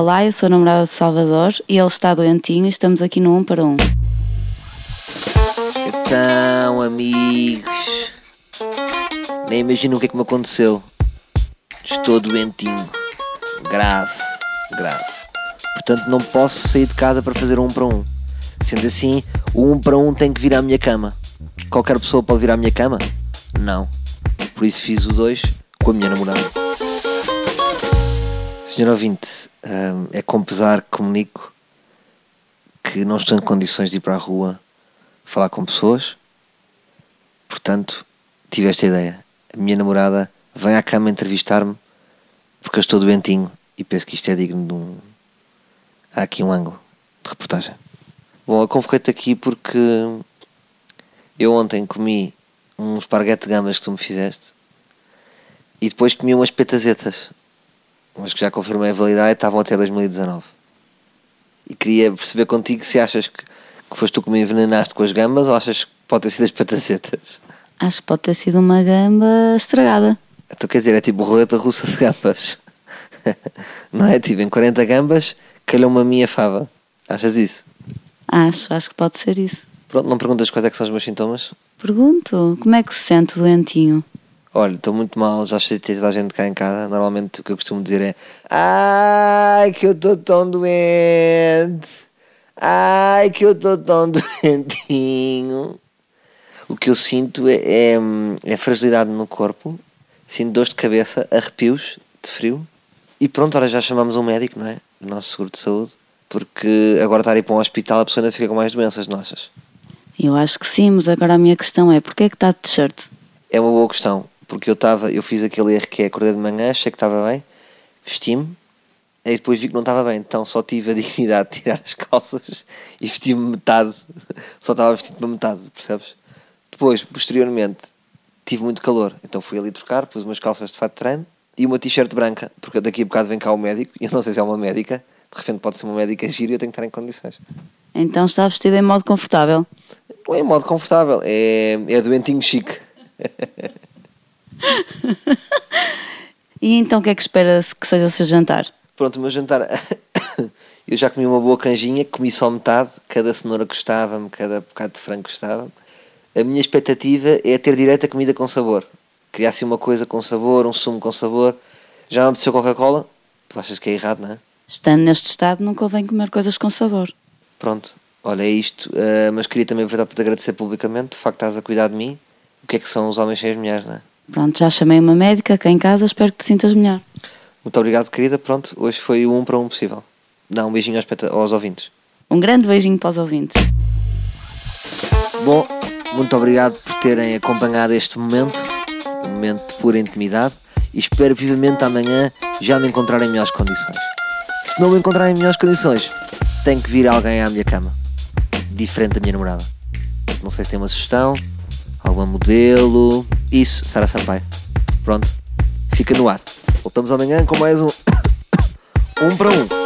Olá, eu sou a namorada de Salvador e ele está doentinho e estamos aqui no 1 para 1. Então, amigos, nem imagino o que é que me aconteceu. Estou doentinho, grave, grave. Portanto, não posso sair de casa para fazer um para um. Sendo assim, o um para um tem que vir à minha cama. Qualquer pessoa pode vir à minha cama? Não. Por isso fiz o dois com a minha namorada. Senhor ouvinte, é com pesar que comunico que não estou em condições de ir para a rua falar com pessoas. Portanto, tive esta ideia. A minha namorada vem à cama entrevistar-me porque eu estou doentinho e penso que isto é digno de um. Há aqui um ângulo de reportagem. Bom, eu convoquei-te aqui porque eu ontem comi um esparguete de gambas que tu me fizeste e depois comi umas petazetas, mas que já confirmei a validade estavam até 2019. E queria perceber contigo se achas que, que foste tu que me envenenaste com as gambas ou achas que pode ter sido as petazetas. Acho que pode ter sido uma gamba estragada. Então quer dizer, é tipo roleta russa de gambas. Não é? Tipo, em 40 gambas calhou uma minha fava. Achas isso? Acho, acho que pode ser isso. Pronto, não perguntas quais é que são os meus sintomas? Pergunto, como é que se sente o doentinho? Olha, estou muito mal, já chatei toda a gente cá em casa. Normalmente o que eu costumo dizer é Ai, que eu estou tão doente. Ai, que eu estou tão doentinho. O que eu sinto é, é, é fragilidade no corpo, sinto dor de cabeça, arrepios de frio. E pronto, ora já chamamos um médico, não é? O nosso seguro de saúde. Porque agora estar a ir para um hospital a pessoa ainda fica com mais doenças nossas. Eu acho que sim, mas agora a minha questão é, porquê é que está de t-shirt? É uma boa questão, porque eu estava, eu fiz aquele erro que é acordei de manhã, achei que estava bem, vesti-me, e depois vi que não estava bem, então só tive a dignidade de tirar as calças e vesti-me metade, só estava vestido para metade, percebes? Depois, posteriormente, tive muito calor, então fui ali trocar, pus umas calças de fato de treino e uma t-shirt branca, porque daqui a bocado vem cá o médico, e eu não sei se é uma médica, de repente pode ser uma médica gira e eu tenho que estar em condições. Então está vestido em modo confortável. Não é em modo confortável, é, é doentinho chique. E então o que é que espera que seja o seu jantar? Pronto, o meu jantar. eu já comi uma boa canjinha, comi só metade, cada cenoura gostava-me, cada bocado de frango gostava-me. A minha expectativa é ter direito a comida com sabor. Criar assim uma coisa com sabor, um sumo com sabor. Já me apeteceu Coca-Cola? Tu achas que é errado, não é? Estando neste estado, não convém comer coisas com sabor. Pronto, olha, é isto. Uh, mas queria também aproveitar para te agradecer publicamente o facto de estás a cuidar de mim. O que é que são os homens sem as mulheres, não é? Pronto, já chamei uma médica cá em casa, espero que te sintas melhor. Muito obrigado, querida. Pronto, hoje foi o um para um possível. Dá um beijinho aos, aos ouvintes. Um grande beijinho para os ouvintes. Bom, muito obrigado por terem acompanhado este momento, um momento de pura intimidade, e espero vivamente amanhã já me encontrar em melhores condições. Se não me encontrar em melhores condições, tem que vir alguém à minha cama, diferente da minha namorada. Não sei se tem uma sugestão, algum modelo. Isso, Sara Sampaio. Pronto, fica no ar. Voltamos amanhã com mais um. um para um.